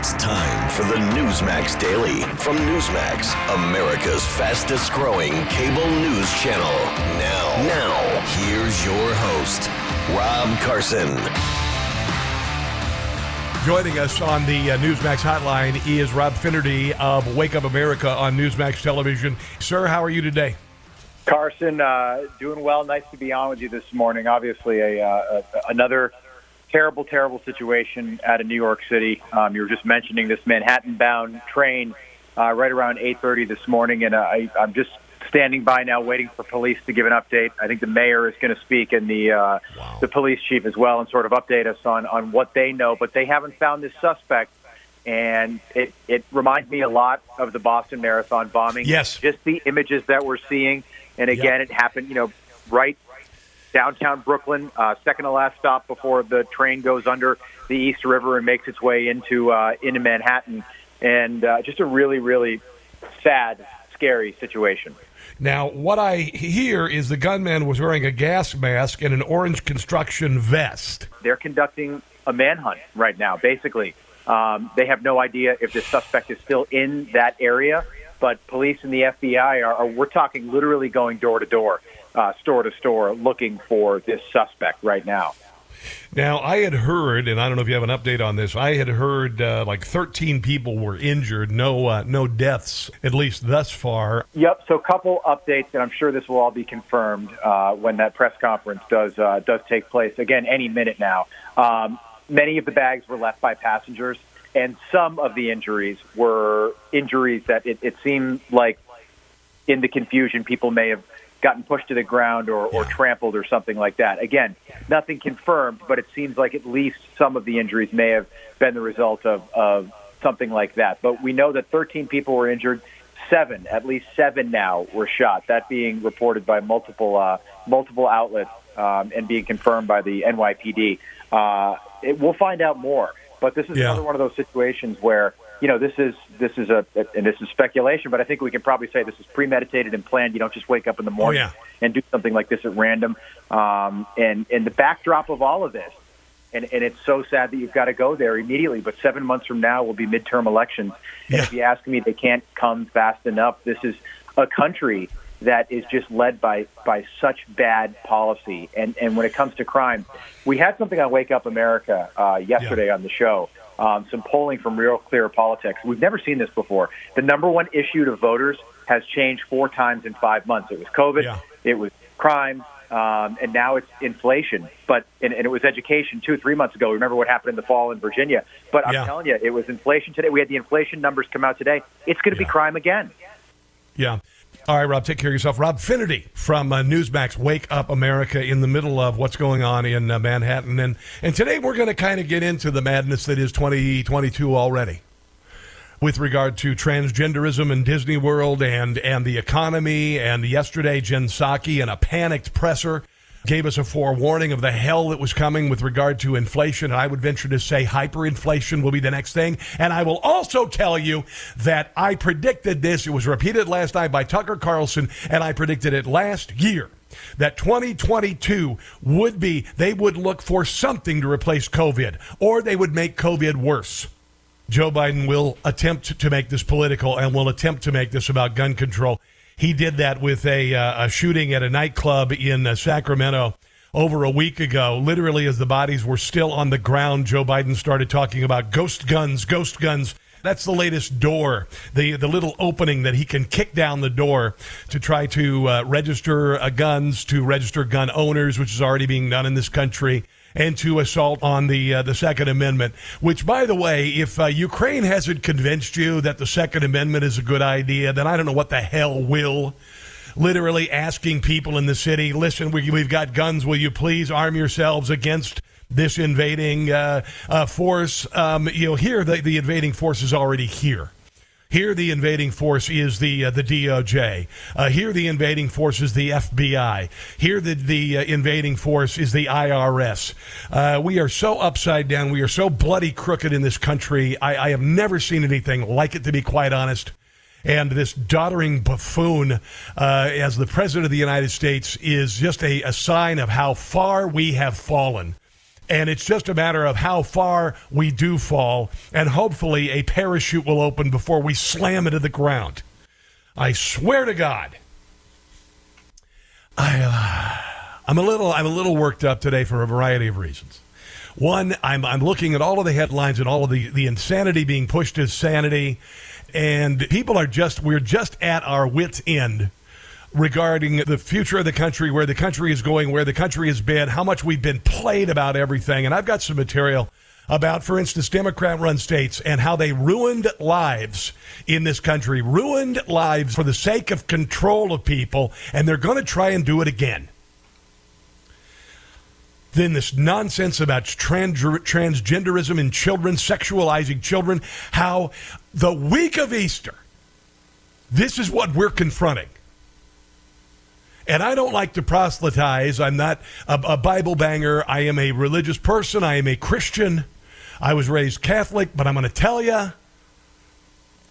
It's time for the Newsmax Daily from Newsmax, America's fastest growing cable news channel. Now, now, here's your host, Rob Carson. Joining us on the uh, Newsmax hotline is Rob Finnerty of Wake Up America on Newsmax Television. Sir, how are you today? Carson, uh, doing well. Nice to be on with you this morning. Obviously, a, uh, another terrible, terrible situation out of New York City. Um, you were just mentioning this Manhattan-bound train uh, right around 8:30 this morning, and uh, I, I'm just standing by now, waiting for police to give an update. I think the mayor is going to speak, and the uh, wow. the police chief as well, and sort of update us on on what they know. But they haven't found this suspect and it, it reminds me a lot of the Boston Marathon bombing. Yes. Just the images that we're seeing, And again, yep. it happened, you know, right downtown Brooklyn, uh, second to last stop before the train goes under the East River and makes its way into uh, into Manhattan, and uh, just a really, really sad, scary situation. Now, what I hear is the gunman was wearing a gas mask and an orange construction vest. They're conducting a manhunt right now. Basically, um, they have no idea if the suspect is still in that area but police and the FBI are, are we're talking literally going door to door, store to store, looking for this suspect right now. Now, I had heard, and I don't know if you have an update on this. I had heard uh, like 13 people were injured, no uh, no deaths, at least thus far. Yep. So, a couple updates, and I'm sure this will all be confirmed uh, when that press conference does uh, does take place. Again, any minute now. Um, many of the bags were left by passengers and some of the injuries were injuries that it, it seemed like in the confusion people may have gotten pushed to the ground or, or trampled or something like that. Again, nothing confirmed, but it seems like at least some of the injuries may have been the result of, of something like that. But we know that 13 people were injured. Seven, at least seven now, were shot. That being reported by multiple uh, multiple outlets um, and being confirmed by the NYPD. Uh, it, we'll find out more. But this is yeah. another one of those situations where you know this is this is a and this is speculation, but I think we can probably say this is premeditated and planned. You don't just wake up in the morning oh, yeah. and do something like this at random. Um, and and the backdrop of all of this, and and it's so sad that you've got to go there immediately. But seven months from now will be midterm elections, and yeah. if you ask me, they can't come fast enough. This is a country that is just led by by such bad policy. And and when it comes to crime, we had something on Wake Up America uh, yesterday yeah. on the show. Um, some polling from Real Clear Politics. We've never seen this before. The number one issue to voters has changed four times in five months. It was COVID. Yeah. It was crime. Um, and now it's inflation, but and, and it was education two, three months ago. Remember what happened in the fall in Virginia? But I'm yeah. telling you, it was inflation today. We had the inflation numbers come out today. It's going to yeah. be crime again. Yeah. All right, Rob, take care of yourself. Rob Finnerty from uh, Newsmax, Wake Up America, in the middle of what's going on in uh, Manhattan. And, and today we're going to kind of get into the madness that is 2022 already with regard to transgenderism in Disney World and, and the economy. And yesterday, Jen Psaki and a panicked presser gave us a forewarning of the hell that was coming with regard to inflation. And I would venture to say hyperinflation will be the next thing. And I will also tell you that I predicted this. It was repeated last night by Tucker Carlson, and I predicted it last year that 2022 would be, they would look for something to replace COVID, or they would make COVID worse. Joe Biden will attempt to make this political and will attempt to make this about gun control. He did that with a, uh, a shooting at a nightclub in uh, Sacramento over a week ago. Literally, as the bodies were still on the ground, Joe Biden started talking about ghost guns, ghost guns. That's the latest door, the the little opening that he can kick down the door to try to uh, register uh, guns, to register gun owners, which is already being done in this country and to assault on the uh, the Second Amendment. Which, by the way, if uh, Ukraine hasn't convinced you that the Second Amendment is a good idea, then I don't know what the hell will. Literally asking people in the city, listen, we, have got guns. Will you please arm yourselves against this invading uh, uh force? Um, you know, here the, the invading force is already here. Here, the invading force is the uh, the DOJ. Uh, here, the invading force is the FBI. Here, the the uh, invading force is the IRS. Uh, we are so upside down. We are so bloody crooked in this country. I, I have never seen anything like it, to be quite honest. And this doddering buffoon, uh, as the president of the United States, is just a, a sign of how far we have fallen And it's just a matter of how far we do fall, and hopefully a parachute will open before we slam into the ground. I swear to God. I, uh, I'm a little, I'm a little worked up today for a variety of reasons. One, I'm, I'm looking at all of the headlines and all of the, the insanity being pushed as sanity, and people are just, we're just at our wits' end regarding the future of the country, where the country is going, where the country has been, how much we've been played about everything. And I've got some material about, for instance, Democrat run states and how they ruined lives in this country, ruined lives for the sake of control of people, and they're going to try and do it again. Then this nonsense about trans- transgenderism in children, sexualizing children, how the week of Easter, this is what we're confronting. And I don't like to proselytize. I'm not a, a, Bible banger. I am a religious person. I am a Christian. I was raised Catholic, but I'm going to tell you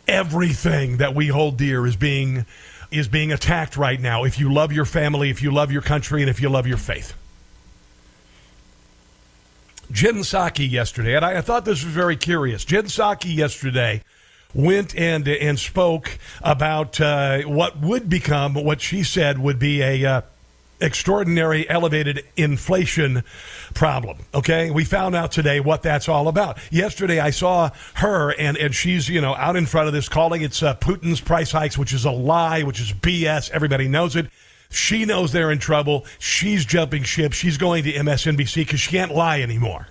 everything that we hold dear is being is being attacked right now. If you love your family, if you love your country, and if you love your faith. Jen Psaki yesterday, and I, I thought this was very curious. Jen Psaki yesterday went and and spoke about uh, what would become what she said would be a uh, extraordinary elevated inflation problem. Okay, we found out today what that's all about. Yesterday, I saw her and and she's you know out in front of this calling it's uh, Putin's price hikes, which is a lie, which is BS. Everybody knows it. She knows they're in trouble. She's jumping ship. She's going to MSNBC because she can't lie anymore.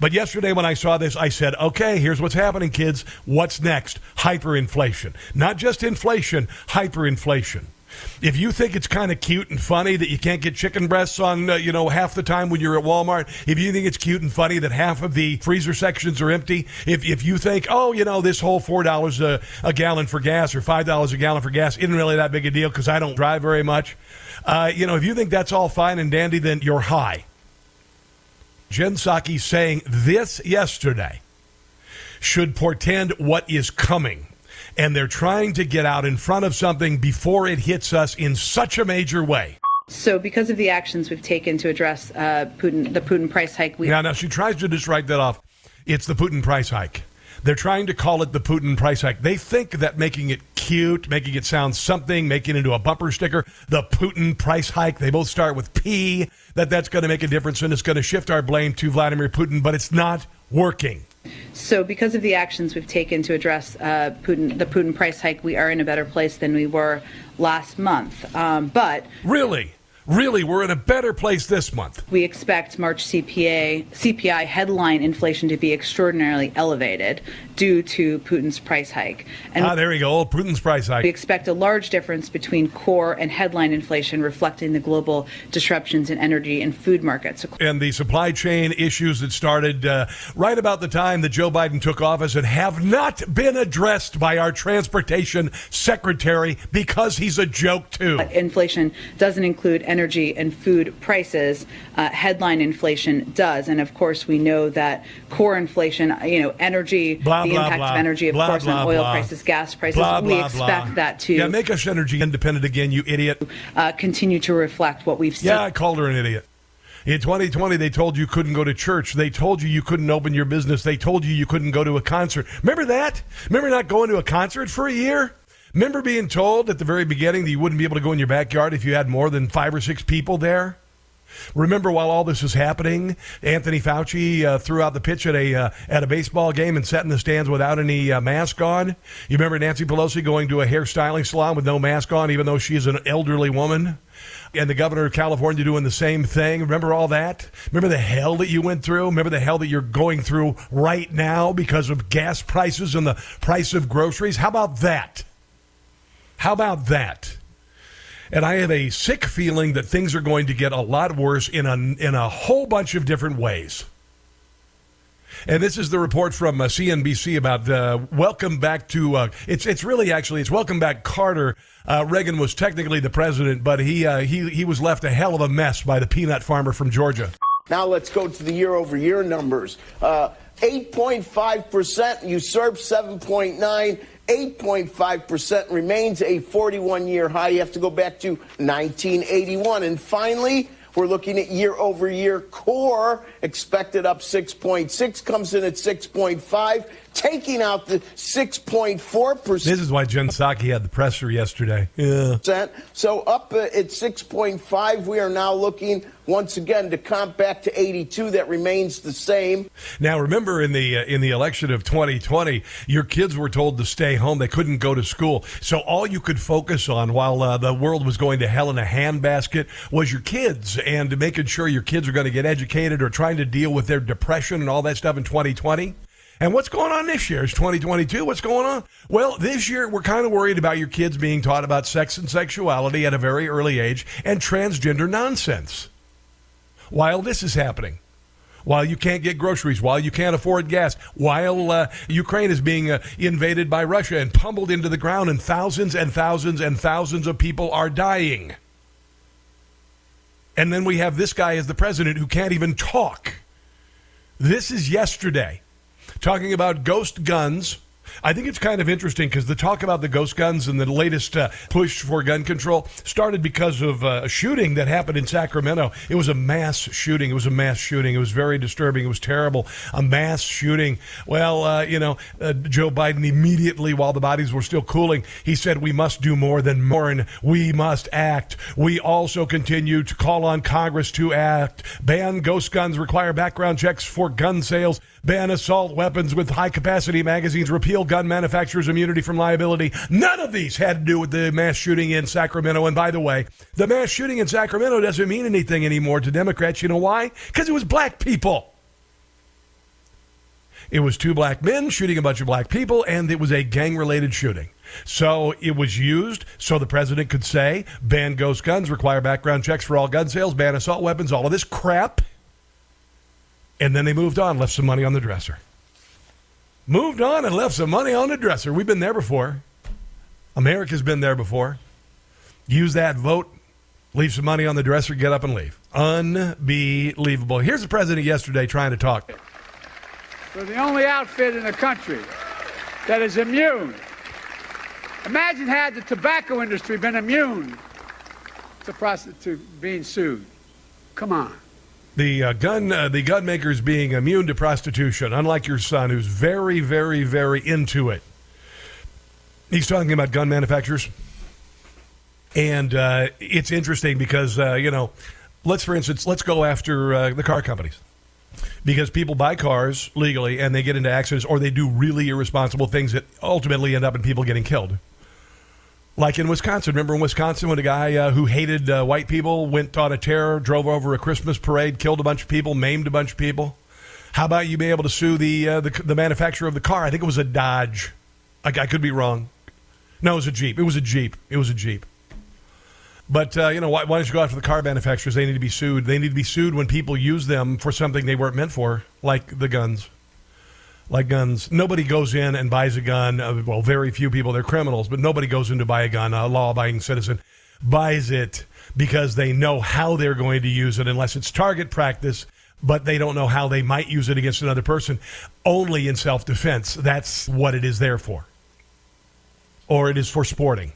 But yesterday, when I saw this, I said, okay, here's what's happening, kids. What's next? Hyperinflation. Not just inflation, hyperinflation. If you think it's kind of cute and funny that you can't get chicken breasts on, uh, you know, half the time when you're at Walmart, if you think it's cute and funny that half of the freezer sections are empty, if, if you think, oh, you know, this whole $4 a, a gallon for gas or $5 a gallon for gas isn't really that big a deal because I don't drive very much, uh, you know, if you think that's all fine and dandy, then you're high. Jen Psaki saying this yesterday should portend what is coming. And they're trying to get out in front of something before it hits us in such a major way. So, because of the actions we've taken to address uh, Putin, the Putin price hike, we yeah. Now she tries to just write that off. It's the Putin price hike. They're trying to call it the Putin price hike. They think that making it cute, making it sound something, making it into a bumper sticker, the Putin price hike, they both start with P, that that's going to make a difference and it's going to shift our blame to Vladimir Putin, but it's not working. So, because of the actions we've taken to address uh, Putin, the Putin price hike, we are in a better place than we were last month. Um, but really, really, we're in a better place this month. We expect March CPA, CPI headline inflation to be extraordinarily elevated due to Putin's price hike. And ah, there you go, Putin's price hike. We expect a large difference between core and headline inflation, reflecting the global disruptions in energy and food markets. And the supply chain issues that started uh, right about the time that Joe Biden took office and have not been addressed by our transportation secretary because he's a joke, too. Inflation doesn't include energy and food prices. Uh, headline inflation does. And of course, we know that core inflation, you know, energy, blah, the blah, impact blah, of energy, of course, on oil prices, gas prices. We expect that to Yeah, make us energy independent again, you idiot. uh, continue to reflect what we've seen. Yeah, I called her an idiot. In 2020, they told you you couldn't go to church. They told you you couldn't open your business. They told you you couldn't go to a concert. Remember that? Remember not going to a concert for a year? Remember being told at the very beginning that you wouldn't be able to go in your backyard if you had more than five or six people there? Remember, while all this was happening, Anthony Fauci uh, threw out the pitch at a uh, at a baseball game and sat in the stands without any uh, mask on. You remember Nancy Pelosi going to a hairstyling salon with no mask on, even though she is an elderly woman. And the governor of California doing the same thing. Remember all that? Remember the hell that you went through? Remember the hell that you're going through right now because of gas prices and the price of groceries? How about that? How about that? And I have a sick feeling that things are going to get a lot worse in a, in a whole bunch of different ways. And this is the report from uh, CNBC about uh, welcome back to. Uh, it's it's really actually it's welcome back Carter. Uh, Reagan was technically the president, but he uh, he he was left a hell of a mess by the peanut farmer from Georgia. Now let's go to the year-over-year numbers. Uh, 8.5% usurped 7.9. 8.5% remains a 41 year high. You have to go back to 1981. And finally, We're looking at year over year core expected up 6.6, comes in at 6.5, taking out the 6.4 percent. This is why Jen Psaki had the presser yesterday. Yeah. So up uh, at 6.5, we are now looking once again to comp back to 82. That remains the same. Now, remember in the uh, in the election of 2020, your kids were told to stay home; they couldn't go to school. So all you could focus on while uh, the world was going to hell in a handbasket was your kids and making sure your kids are going to get educated or trying to deal with their depression and all that stuff in 2020. And what's going on this year? It's 2022. What's going on? Well, this year we're kind of worried about your kids being taught about sex and sexuality at a very early age and transgender nonsense. While this is happening, while you can't get groceries, while you can't afford gas, while uh, Ukraine is being uh, invaded by Russia and pummeled into the ground, and thousands and thousands and thousands of people are dying. And then we have this guy as the president who can't even talk. This is yesterday talking about ghost guns. I think it's kind of interesting because the talk about the ghost guns and the latest uh, push for gun control started because of uh, a shooting that happened in Sacramento. It was a mass shooting. It was a mass shooting. It was very disturbing. It was terrible. A mass shooting. Well, uh, you know, uh, Joe Biden immediately, while the bodies were still cooling, he said, We must do more than mourn. We must act. We also continue to call on Congress to act. Ban ghost guns, require background checks for gun sales ban assault weapons with high capacity magazines, repeal gun manufacturers' immunity from liability. None of these had to do with the mass shooting in Sacramento. And by the way, the mass shooting in Sacramento doesn't mean anything anymore to Democrats. You know why? Because it was black people. It was two black men shooting a bunch of black people, and it was a gang related shooting. So it was used so the president could say, ban ghost guns, require background checks for all gun sales, ban assault weapons, all of this crap. And then they moved on, left some money on the dresser. Moved on and left some money on the dresser. We've been there before. America's been there before. Use that vote, leave some money on the dresser, get up and leave. Unbelievable. Here's the president yesterday trying to talk. We're the only outfit in the country that is immune. Imagine had the tobacco industry been immune to, prostitute being sued. Come on the uh, gun uh, the gun makers being immune to prostitution, unlike your son, who's very, very, very into it. He's talking about gun manufacturers, and uh, it's interesting because uh, you know, let's for instance, let's go after uh, the car companies because people buy cars legally and they get into accidents or they do really irresponsible things that ultimately end up in people getting killed. Like in Wisconsin. Remember in Wisconsin when a guy uh, who hated uh, white people went on a terror, drove over a Christmas parade, killed a bunch of people, maimed a bunch of people? How about you be able to sue the, uh, the, the, manufacturer of the car? I think it was a Dodge. I, I, could be wrong. No, it was a Jeep. It was a Jeep. It was a Jeep. But, uh, you know, why, why don't you go after the car manufacturers? They need to be sued. They need to be sued when people use them for something they weren't meant for, like the guns like guns. Nobody goes in and buys a gun. Uh, well, very few people. They're criminals, but nobody goes in to buy a gun. A law-abiding citizen buys it because they know how they're going to use it, unless it's target practice. But they don't know how they might use it against another person. Only in self-defense. That's what it is there for, or it is for sporting.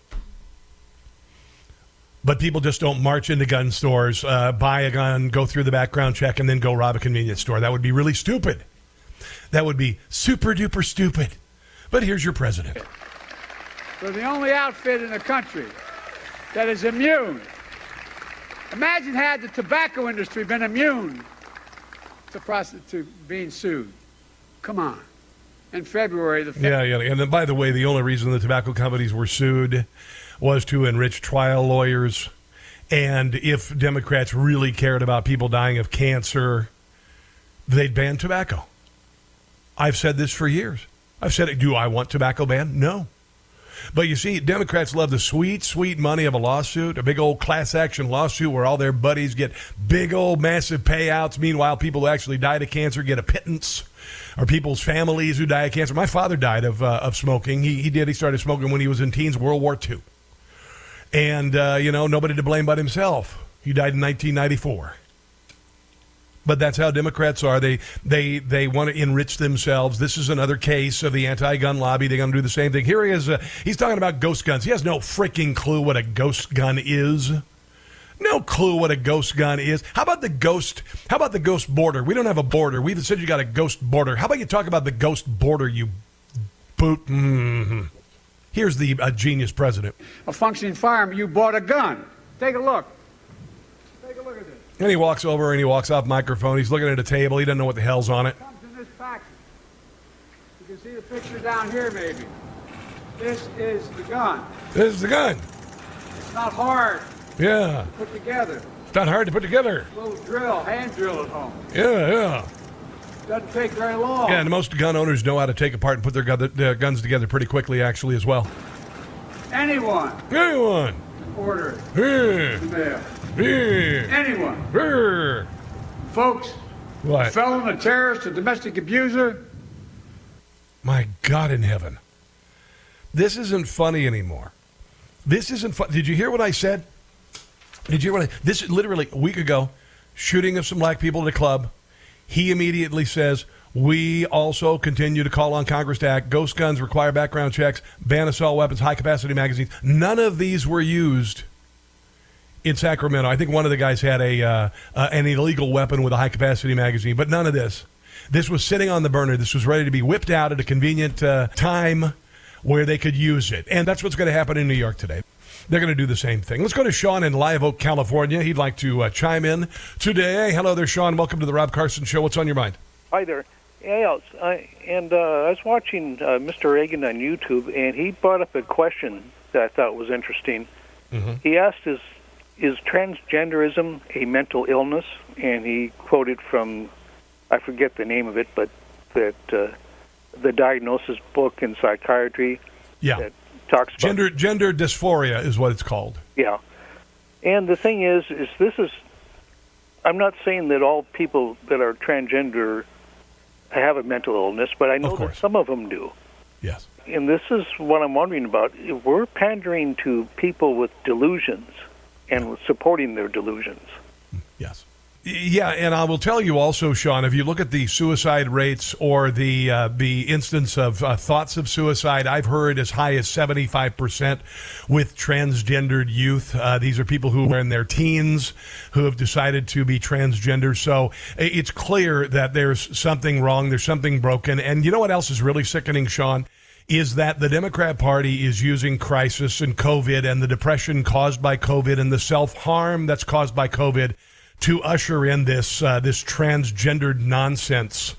But people just don't march into gun stores, uh, buy a gun, go through the background check, and then go rob a convenience store. That would be really stupid. That would be super duper stupid. But here's your president. We're the only outfit in the country that is immune. Imagine had the tobacco industry been immune to prostitute being sued. Come on. In February, the yeah, yeah, and then by the way, the only reason the tobacco companies were sued was to enrich trial lawyers, and if Democrats really cared about people dying of cancer, they'd ban tobacco. I've said this for years. I've said it. Do I want tobacco ban? No. But you see, Democrats love the sweet, sweet money of a lawsuit, a big old class action lawsuit where all their buddies get big old massive payouts. Meanwhile, people who actually died of cancer get a pittance, or people's families who die of cancer. My father died of, uh, of smoking. He, he did. He started smoking when he was in teens, World War II. And, uh, you know, nobody to blame but himself. He died in 1994. But that's how Democrats are. They they they want to enrich themselves. This is another case of the anti-gun lobby. They're going to do the same thing. Here he is. Uh, he's talking about ghost guns. He has no freaking clue what a ghost gun is. No clue what a ghost gun is. How about the ghost? How about the ghost border? We don't have a border. We've said you got a ghost border. How about you talk about the ghost border? You boot. Mm-hmm. Here's the uh, genius president. A functioning firearm, you bought a gun. Take a look. Take a look at this. And he walks over and he walks off microphone. He's looking at a table. He doesn't know what the hell's on it. Comes in this package. You can see the picture down here, maybe. This is the gun. This is the gun. It's not hard Yeah. to put together. It's not hard to put together. A little drill, hand drill at home. Yeah, yeah. Doesn't take very long. Yeah, and most gun owners know how to take apart and put their gun, uh, guns together pretty quickly, actually, as well. Anyone Anyone? order Yeah. In the mail. Yeah. Anyone. Folks, What? felon, a terrorist, a domestic abuser, My God in heaven. This isn't funny anymore. This isn't fun. Did you hear what I said? Did you hear what I This literally a week ago, shooting of some black people at a club. He immediately says, We also continue to call on Congress to act. Ghost guns require background checks, ban assault weapons, high capacity magazines. None of these were used in Sacramento. I think one of the guys had a uh, uh, an illegal weapon with a high capacity magazine, but none of this. This was sitting on the burner. This was ready to be whipped out at a convenient uh, time where they could use it. And that's what's going to happen in New York today. They're going to do the same thing. Let's go to Sean in Live Oak, California. He'd like to uh, chime in today. Hello there, Sean. Welcome to the Rob Carson Show. What's on your mind? Hi there. Yeah, I, and uh, I was watching uh, Mr. Reagan on YouTube, and he brought up a question that I thought was interesting. He asked, "Is is transgenderism a mental illness?" And he quoted from, I forget the name of it, but that uh, the diagnosis book in psychiatry Yeah. that talks about Gender gender dysphoria is what it's called. yeah. And the thing is, is this is. I'm not saying that all people that are transgender have a mental illness, but I know that some of them do. Yes. And this is what I'm wondering about. If We're pandering to people with delusions and supporting their delusions. Yes. Yeah, and I will tell you also, Sean, if you look at the suicide rates or the uh, the instance of uh, thoughts of suicide, I've heard as high as seventy five percent with transgendered youth. Uh, these are people who are in their teens who have decided to be transgender. So it's clear that there's something wrong. There's something broken. And you know what else is really sickening, Sean? Is that the Democrat Party is using crisis and COVID and the depression caused by COVID and the self harm that's caused by COVID to usher in this uh, this transgendered nonsense.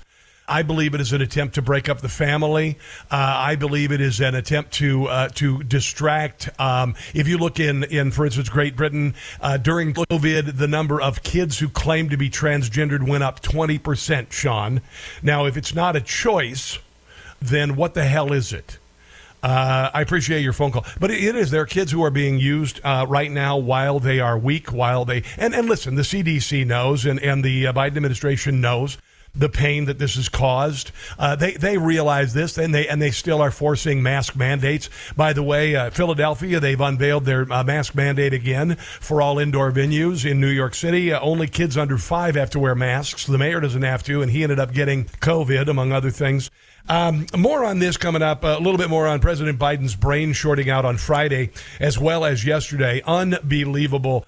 I believe it is an attempt to break up the family. Uh, I believe it is an attempt to uh, to distract. Um, if you look in in, for instance, Great Britain uh, during COVID, the number of kids who claim to be transgendered went up twenty percent. Sean, now if it's not a choice, then what the hell is it? Uh, I appreciate your phone call, but it, is. There are kids who are being used uh, right now while they are weak, while they and and listen. The CDC knows, and and the uh, Biden administration knows the pain that this has caused. Uh, they they realize this, and they and they still are forcing mask mandates. By the way, uh, Philadelphia they've unveiled their uh, mask mandate again for all indoor venues in New York City. Uh, only kids under five have to wear masks. The mayor doesn't have to, and he ended up getting COVID among other things. Um, more on this coming up. A little bit more on President Biden's brain shorting out on Friday, as well as yesterday. Unbelievable.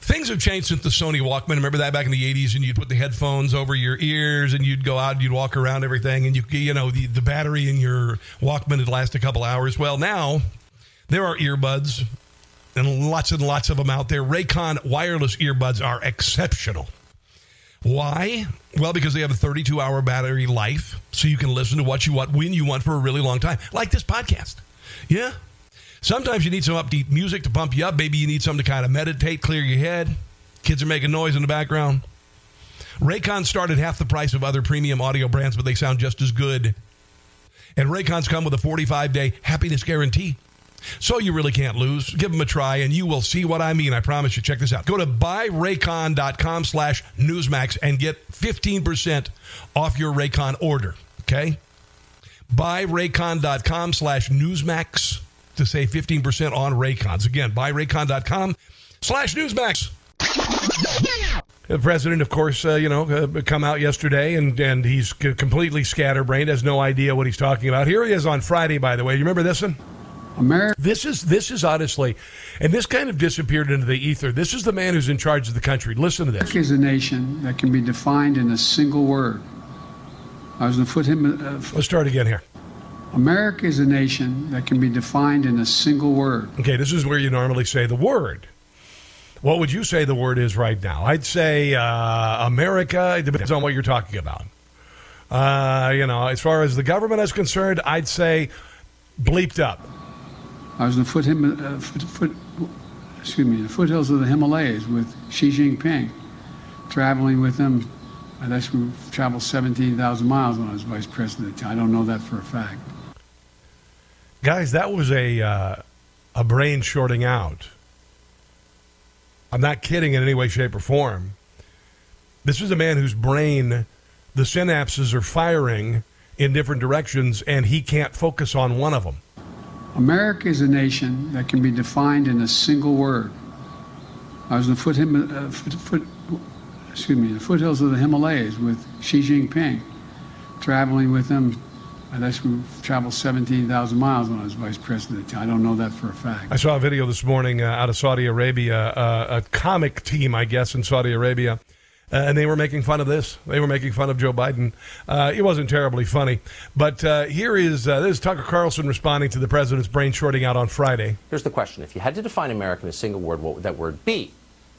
Things have changed since the Sony Walkman. Remember that back in the 80s, and you'd put the headphones over your ears, and you'd go out, and you'd walk around everything, and you you know the, the battery in your Walkman would last a couple hours. Well, now there are earbuds, and lots and lots of them out there. Raycon wireless earbuds are exceptional. Why? Well, because they have a 32 hour battery life, so you can listen to what you want when you want for a really long time, like this podcast. Yeah. Sometimes you need some upbeat music to pump you up. Maybe you need something to kind of meditate, clear your head. Kids are making noise in the background. Raycon started half the price of other premium audio brands, but they sound just as good. And Raycons come with a 45 day happiness guarantee. So you really can't lose. Give them a try and you will see what I mean. I promise you. Check this out. Go to buyraycon.com slash Newsmax and get 15% off your Raycon order. Okay? Buyraycon.com slash Newsmax to save 15% on Raycons. Again, buyraycon.com slash Newsmax. The president, of course, uh, you know, uh, come out yesterday and, and he's completely scatterbrained, has no idea what he's talking about. Here he is on Friday, by the way. You remember this one? America. This is this is honestly, and this kind of disappeared into the ether. This is the man who's in charge of the country. Listen to this. America is a nation that can be defined in a single word. I was going to put him. Uh, Let's start again here. America is a nation that can be defined in a single word. Okay, this is where you normally say the word. What would you say the word is right now? I'd say uh, America. It depends on what you're talking about. Uh, you know, as far as the government is concerned, I'd say bleeped up. I was in the foot, uh, foot, foot, excuse me, the foothills of the Himalayas with Xi Jinping, traveling with him. I we traveled 17,000 miles when I was vice president. I don't know that for a fact. Guys, that was a uh, a brain shorting out. I'm not kidding in any way, shape, or form. This is a man whose brain, the synapses are firing in different directions, and he can't focus on one of them. America is a nation that can be defined in a single word. I was in the foot, uh, foot, foot, excuse me, the foothills of the Himalayas with Xi Jinping, traveling with him. I guess we traveled 17,000 miles when I was vice president. I don't know that for a fact. I saw a video this morning uh, out of Saudi Arabia, uh, a comic team, I guess, in Saudi Arabia uh, and they were making fun of this. They were making fun of Joe Biden. Uh, it wasn't terribly funny. But uh, here is uh, this is Tucker Carlson responding to the president's brain shorting out on Friday. Here's the question: If you had to define America in a single word, what would that word be?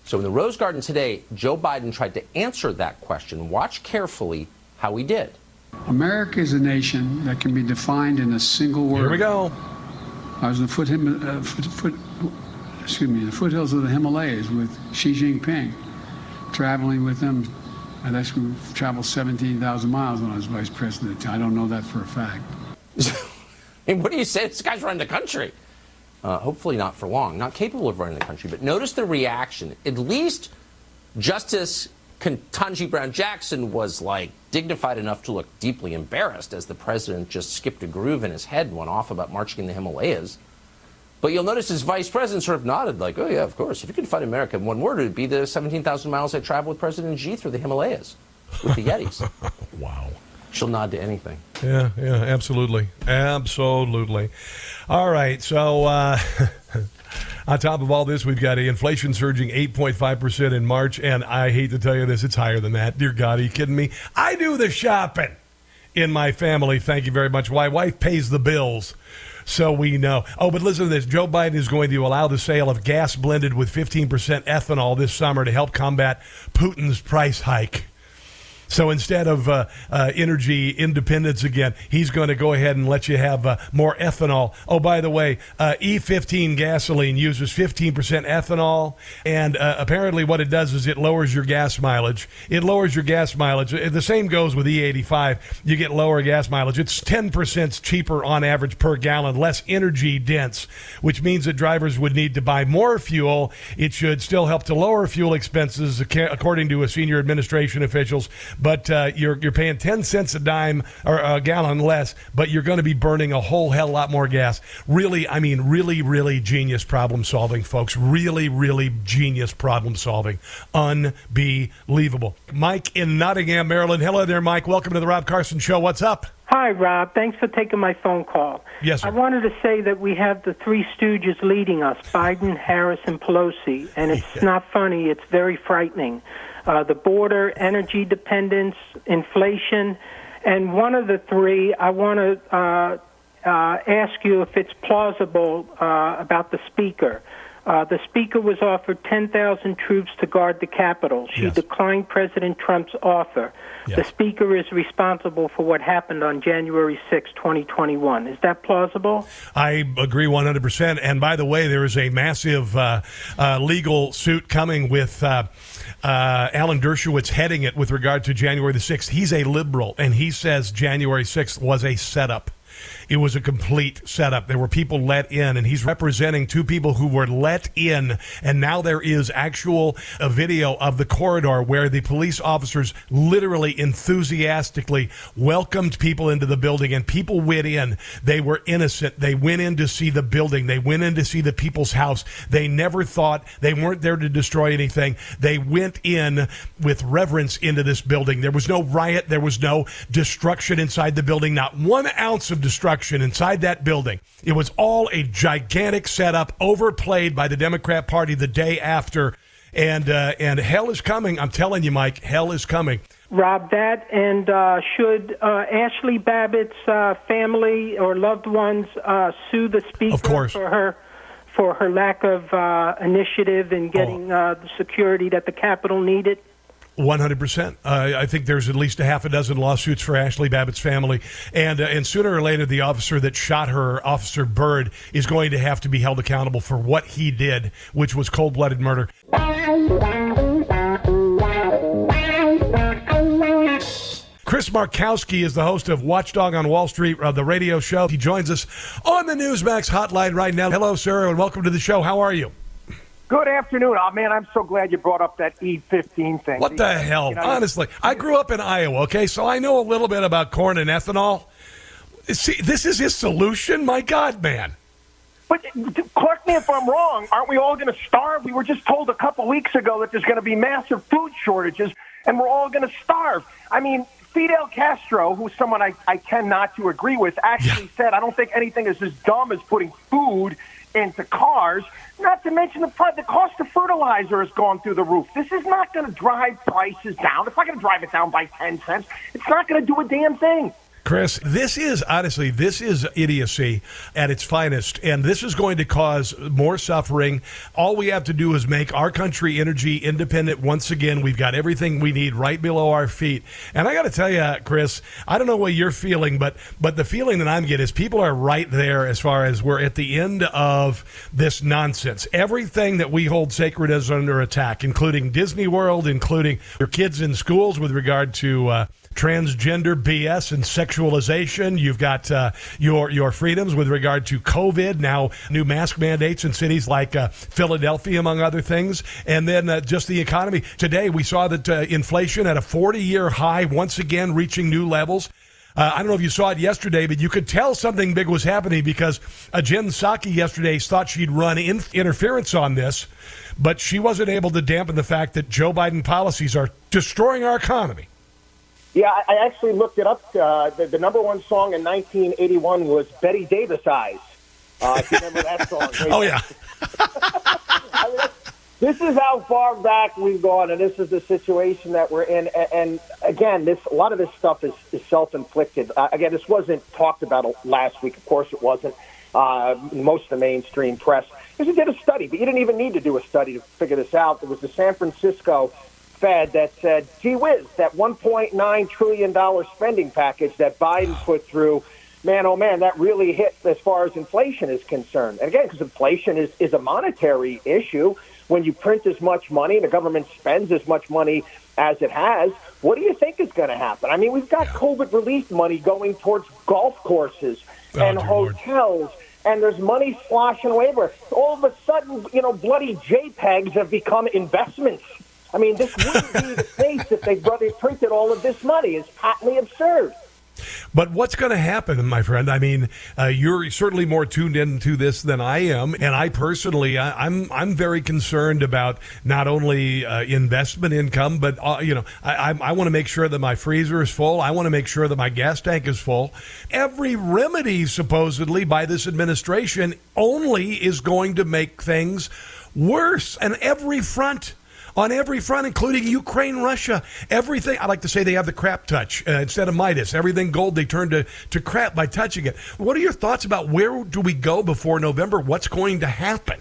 So in the Rose Garden today, Joe Biden tried to answer that question. Watch carefully how he did. America is a nation that can be defined in a single word. Here we go. I was in the foot, uh, foot, foot excuse me, the foothills of the Himalayas with Xi Jinping traveling with him. I guess we traveled 17,000 miles when I was vice president. I don't know that for a fact. and what do you say? This guy's running the country. Uh, hopefully not for long. Not capable of running the country. But notice the reaction. At least Justice Ketanji Brown Jackson was like dignified enough to look deeply embarrassed as the president just skipped a groove in his head and went off about marching in the Himalayas. But you'll notice his vice president sort of nodded, like, oh, yeah, of course. If you could find America in one word, it would be the 17,000 miles I traveled with President Xi through the Himalayas with the Yetis. wow. She'll nod to anything. Yeah, yeah, absolutely. Absolutely. All right, so uh, on top of all this, we've got inflation surging 8.5% in March, and I hate to tell you this, it's higher than that. Dear God, are you kidding me? I do the shopping in my family, thank you very much. My wife pays the bills so we know. Oh, but listen to this Joe Biden is going to allow the sale of gas blended with 15% ethanol this summer to help combat Putin's price hike. So instead of uh, uh, energy independence again, he's going to go ahead and let you have uh, more ethanol. Oh, by the way, uh, E15 gasoline uses 15% ethanol, and uh, apparently what it does is it lowers your gas mileage. It lowers your gas mileage. The same goes with E85. You get lower gas mileage. It's 10% cheaper on average per gallon, less energy dense, which means that drivers would need to buy more fuel. It should still help to lower fuel expenses, according to a senior administration officials but uh, you're you're paying ten cents a dime or a gallon less, but you're going to be burning a whole hell lot more gas. Really, I mean, really, really genius problem solving, folks. Really, really genius problem solving. Unbelievable. Mike in Nottingham, Maryland. Hello there, Mike. Welcome to the Rob Carson Show. What's up? Hi, Rob. Thanks for taking my phone call. Yes, sir. I wanted to say that we have the three stooges leading us Biden, Harris, and Pelosi. And it's yeah. not funny, it's very frightening uh, the border, energy dependence, inflation. And one of the three, I want to uh, uh, ask you if it's plausible uh, about the speaker. Uh, the speaker was offered 10,000 troops to guard the Capitol. She yes. declined President Trump's offer. Yes. The speaker is responsible for what happened on January 6, 2021. Is that plausible? I agree 100%. And by the way, there is a massive uh, uh, legal suit coming with uh, uh, Alan Dershowitz heading it with regard to January the 6th. He's a liberal, and he says January 6th was a setup. It was a complete setup. There were people let in, and he's representing two people who were let in. And now there is actual a video of the corridor where the police officers literally enthusiastically welcomed people into the building, and people went in. They were innocent. They went in to see the building. They went in to see the people's house. They never thought they weren't there to destroy anything. They went in with reverence into this building. There was no riot. There was no destruction inside the building. Not one ounce of destruction inside that building. It was all a gigantic setup, overplayed by the Democrat Party the day after, and uh, and hell is coming. I'm telling you, Mike, hell is coming. Rob, that and uh, should uh, Ashli Babbitt's uh, family or loved ones uh, sue the speaker Of course. for her for her lack of uh, initiative in getting uh, the security that the Capitol needed? One hundred percent. I think there's at least a half a dozen lawsuits for Ashli Babbitt's family, and uh, and sooner or later, the officer that shot her, Officer Byrd, is going to have to be held accountable for what he did, which was cold blooded murder. Chris Markowski is the host of Watchdog on Wall Street, uh, the radio show. He joins us on the Newsmax hotline right now. Hello, sir, and welcome to the show. How are you? Good afternoon. Oh, man, I'm so glad you brought up that E15 thing. What the hell? You know, Honestly, I grew up in Iowa, okay, so I know a little bit about corn and ethanol. See, this is his solution? My God, man. But correct me if I'm wrong. Aren't we all going to starve? We were just told a couple weeks ago that there's going to be massive food shortages, and we're all going to starve. I mean, Fidel Castro, who's someone I, I tend not to agree with, actually Yeah. said, I don't think anything is as dumb as putting food into cars. Not to mention the, the cost of fertilizer has gone through the roof. This is not going to drive prices down. It's not going to drive it down by 10 cents. It's not going to do a damn thing. Chris, this is honestly, this is idiocy at its finest, and this is going to cause more suffering. All we have to do is make our country energy independent once again. We've got everything we need right below our feet. And I got to tell you, Chris, I don't know what you're feeling, but but the feeling that I'm getting is people are right there as far as we're at the end of this nonsense. Everything that we hold sacred is under attack, including Disney World, including your kids in schools with regard to. Uh, transgender BS and sexualization. You've got uh, your your freedoms with regard to COVID. Now, new mask mandates in cities like uh, Philadelphia, among other things, and then uh, just the economy. Today, we saw that uh, inflation at a 40 year high, once again reaching new levels. Uh, I don't know if you saw it yesterday, but you could tell something big was happening because uh, Jen Psaki yesterday thought she'd run in- interference on this, but she wasn't able to dampen the fact that Joe Biden policies are destroying our economy. Yeah, I actually looked it up. Uh, the, the number one song in 1981 was Bette Davis Eyes. Uh, if you remember that song. Oh yeah. I mean, this is how far back we've gone, and this is the situation that we're in. A- And again, this a lot of this stuff is, is self-inflicted. Uh, again, this wasn't talked about last week. Of course, it wasn't. Uh, most of the mainstream press. Because you did a study, but you didn't even need to do a study to figure this out. It was the San Francisco Fed that said, "Gee whiz, that 1.9 trillion dollar spending package that Biden put through." Man, oh man, that really hit as far as inflation is concerned. And again, because inflation is, is a monetary issue. When you print as much money, and the government spends as much money as it has, what do you think is going to happen? I mean, we've got COVID relief money going towards golf courses Oh, and dear Lord. hotels, and there's money sloshing away. All of a sudden, you know, bloody JPEGs have become investments. I mean, this wouldn't be the case if they, they printed all of this money. It's patently absurd. But what's going to happen, my friend? I mean, uh, you're certainly more tuned into this than I am, and I personally, I, I'm I'm very concerned about not only uh, investment income, but uh, you know, I, I, I want to make sure that my freezer is full. I want to make sure that my gas tank is full. Every remedy, supposedly by this administration, only is going to make things worse, and every front on every front, including Ukraine, Russia. Everything. I like to say they have the crap touch uh, instead of Midas. Everything gold, they turn to, to crap by touching it. What are your thoughts about where do we go before November? What's going to happen?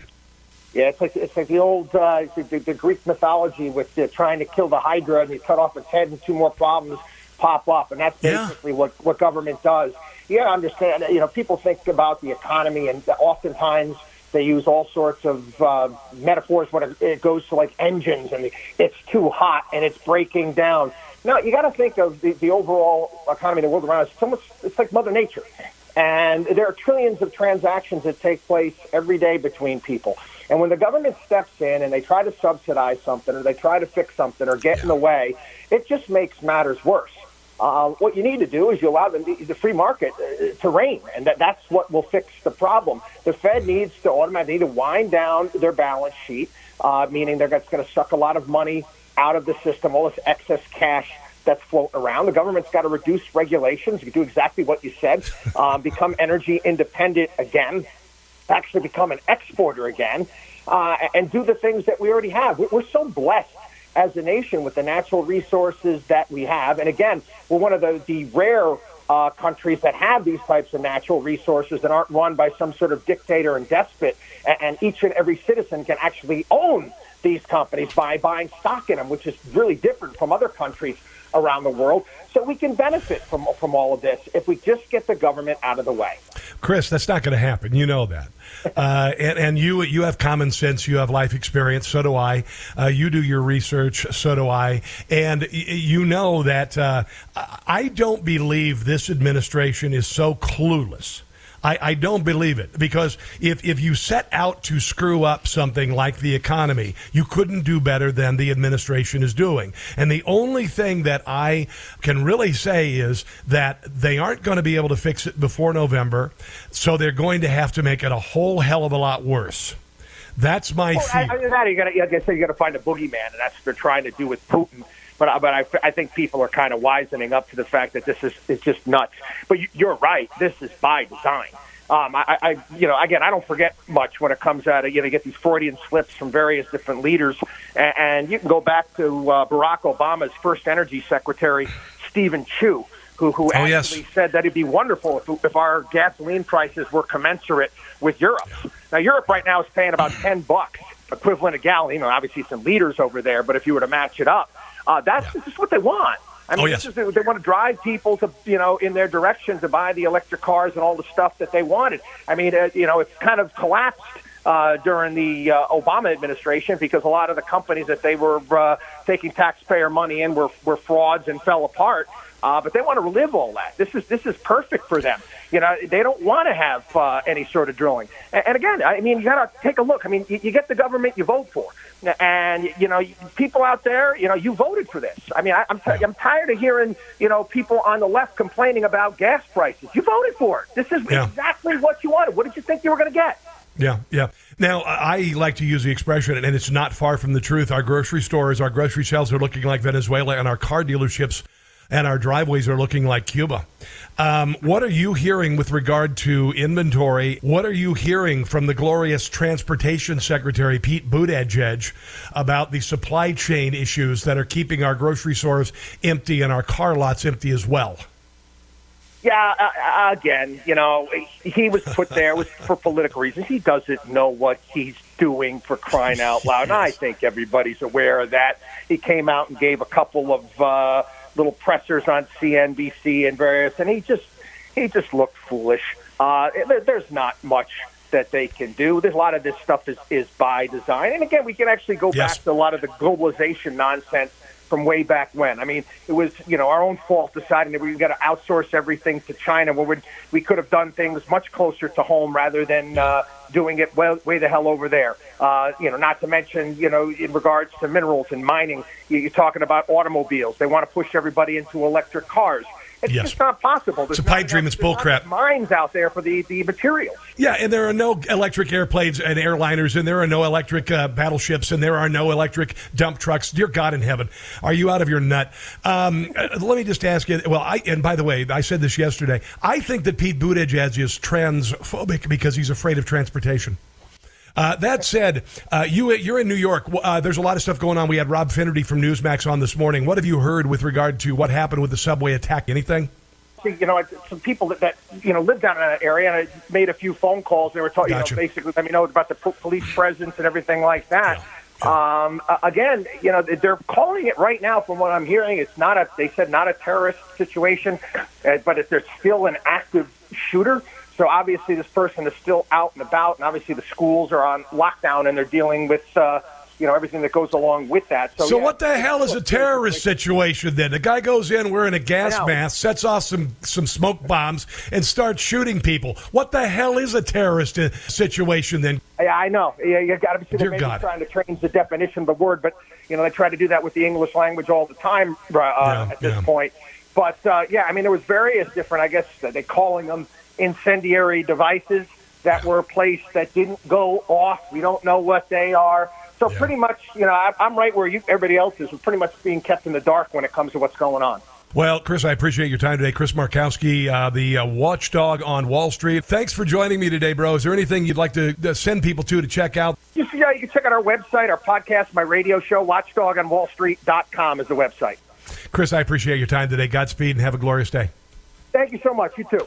Yeah, it's like it's like the old uh, the, the Greek mythology with uh, trying to kill the Hydra and you cut off its head and two more problems pop up, and that's Yeah. basically what what government does. Yeah, I understand. You know, people think about the economy, and oftentimes they use all sorts of uh, metaphors when it, it goes to like engines and it's too hot and it's breaking down. No, you got to think of the, the overall economy in the world around us. It's almost it's like Mother Nature. And there are trillions of transactions that take place every day between people. And when the government steps in and they try to subsidize something or they try to fix something or get in the way, it just makes matters worse. Uh, what you need to do is you allow the, the free market uh, to reign, and that, that's what will fix the problem. The Fed needs to automatically need to wind down their balance sheet, uh, meaning they're going to suck a lot of money out of the system, all this excess cash that's floating around. The government's got to reduce regulations, You do exactly what you said, um, become energy independent again, actually become an exporter again, uh, and do the things that we already have. We're so blessed as a nation with the natural resources that we have. And again, we're one of the, the rare uh, countries that have these types of natural resources that aren't run by some sort of dictator and despot, and, and each and every citizen can actually own these companies by buying stock in them, which is really different from other countries around the world. So we can benefit from from all of this if we just get the government out of the way. Chris, that's not going to happen. You know that, uh, and, and, you you have common sense. You have life experience. So do I. Uh, you do your research. So do I. And y- you know that uh, I don't believe this administration is so clueless I, I don't believe it because if, if you set out to screw up something like the economy, you couldn't do better than the administration is doing. And the only thing that I can really say is that they aren't going to be able to fix it before November, so they're going to have to make it a whole hell of a lot worse. That's my well, fear. I, I, you got to, like I said, you got to find a boogeyman, and that's what they're trying to do with Putin but but I, I think people are kind of wisening up to the fact that this is is just nuts. But you're right. This is by design. Um, I, I, you know, again, I don't forget much when it comes out of, you know, you get these Freudian slips from various different leaders. And, and you can go back to uh, Barack Obama's first energy secretary, Steven Chu, who, who oh, actually yes. said that it'd be wonderful if, if our gasoline prices were commensurate with Europe. Now, Europe right now is paying about 10 bucks equivalent a gallon. You know, obviously some liters over there, but if you were to match it up, uh, that's yeah. just what they want. I mean, oh, yes. they, they want to drive people to, you know, in their direction to buy the electric cars and all the stuff that they wanted. I mean, uh, you know, it's kind of collapsed uh, during the uh, Obama administration because a lot of the companies that they were uh, taking taxpayer money in were, were frauds and fell apart. Uh, but they want to relive all that. This is this is perfect for them. You know, they don't want to have uh, any sort of drilling. And, and again, I mean, you got to take a look. I mean, you, you get the government you vote for, and you know, people out there, you know, you voted for this. I mean, I, I'm t- I'm tired of hearing you know people on the left complaining about gas prices. You voted for it. This is yeah. exactly what you wanted. What did you think you were going to get? Yeah, yeah. Now, I like to use the expression, and it's not far from the truth. Our grocery stores, our grocery shelves are looking like Venezuela, and our car dealerships and our driveways are looking like Cuba. Um, what are you hearing with regard to inventory? What are you hearing from the glorious Transportation Secretary Pete Buttigieg about the supply chain issues that are keeping our grocery stores empty and our car lots empty as well? Yeah, uh, again, you know, he was put there was for political reasons. He doesn't know what he's doing for crying out loud. And I think everybody's aware of that. He came out and gave a couple of uh, little pressers on CNBC and various, and he just he just looked foolish. Uh, there's not much that they can do. There's a lot of this stuff is, is by design. And again, we can actually go yes. back to a lot of the globalization nonsense from way back when. I mean, it was you know our own fault deciding that we got to outsource everything to China, where we we could have done things much closer to home rather than uh, doing it way, way the hell over there. Uh, you know, not to mention you know in regards to minerals and mining, you're talking about automobiles. They want to push everybody into electric cars. It's yes. just not possible. There's it's a pipe dream. It's bullcrap. Mines out there for the, the materials. Yeah, and there are no electric airplanes and airliners, and there are no electric uh, battleships, and there are no electric dump trucks. Dear God in heaven, are you out of your nut? Um, uh, let me just ask you. Well, I and by the way, I said this yesterday. I think that Pete Buttigieg is transphobic because he's afraid of transportation. Uh, that said, uh, you you're in New York. Uh, there's a lot of stuff going on. We had Rob Finnerty from Newsmax on this morning. What have you heard with regard to what happened with the subway attack? Anything? You know, some people that, that you know live down in that area, and I made a few phone calls. They were talking, gotcha. you know, basically let me know about the police presence and everything like that. Yeah. Yeah. Um, again, you know, they're calling it right now. From what I'm hearing, it's not a. They said not a terrorist situation, uh, but if there's still an active shooter. So obviously, this person is still out and about, and obviously the schools are on lockdown, and they're dealing with uh, you know everything that goes along with that. So, so yeah, what the hell is a terrorist situation then? The guy goes in wearing a gas mask, sets off some some smoke bombs, and starts shooting people. What the hell is a terrorist uh, situation then? Yeah, I know. Yeah, you got to be God. trying to change the definition of the word, but you know they try to do that with the English language all the time uh, yeah, at this point. But uh, yeah, I mean there was various different. I guess they calling them incendiary devices that were placed that didn't go off. We don't know what they are. So pretty much, you know, I, I'm right where you, everybody else is. We're pretty much being kept in the dark when it comes to what's going on. Well, Chris, I appreciate your time today. Chris Markowski, uh, the uh, watchdog on Wall Street. Thanks for joining me today, bro. Is there anything you'd like to uh, send people to to check out? Just, yeah, you can check out our website, our podcast, my radio show, watchdogonwallstreet.com is the website. Chris, I appreciate your time today. Godspeed and have a glorious day. Thank you so much. You too.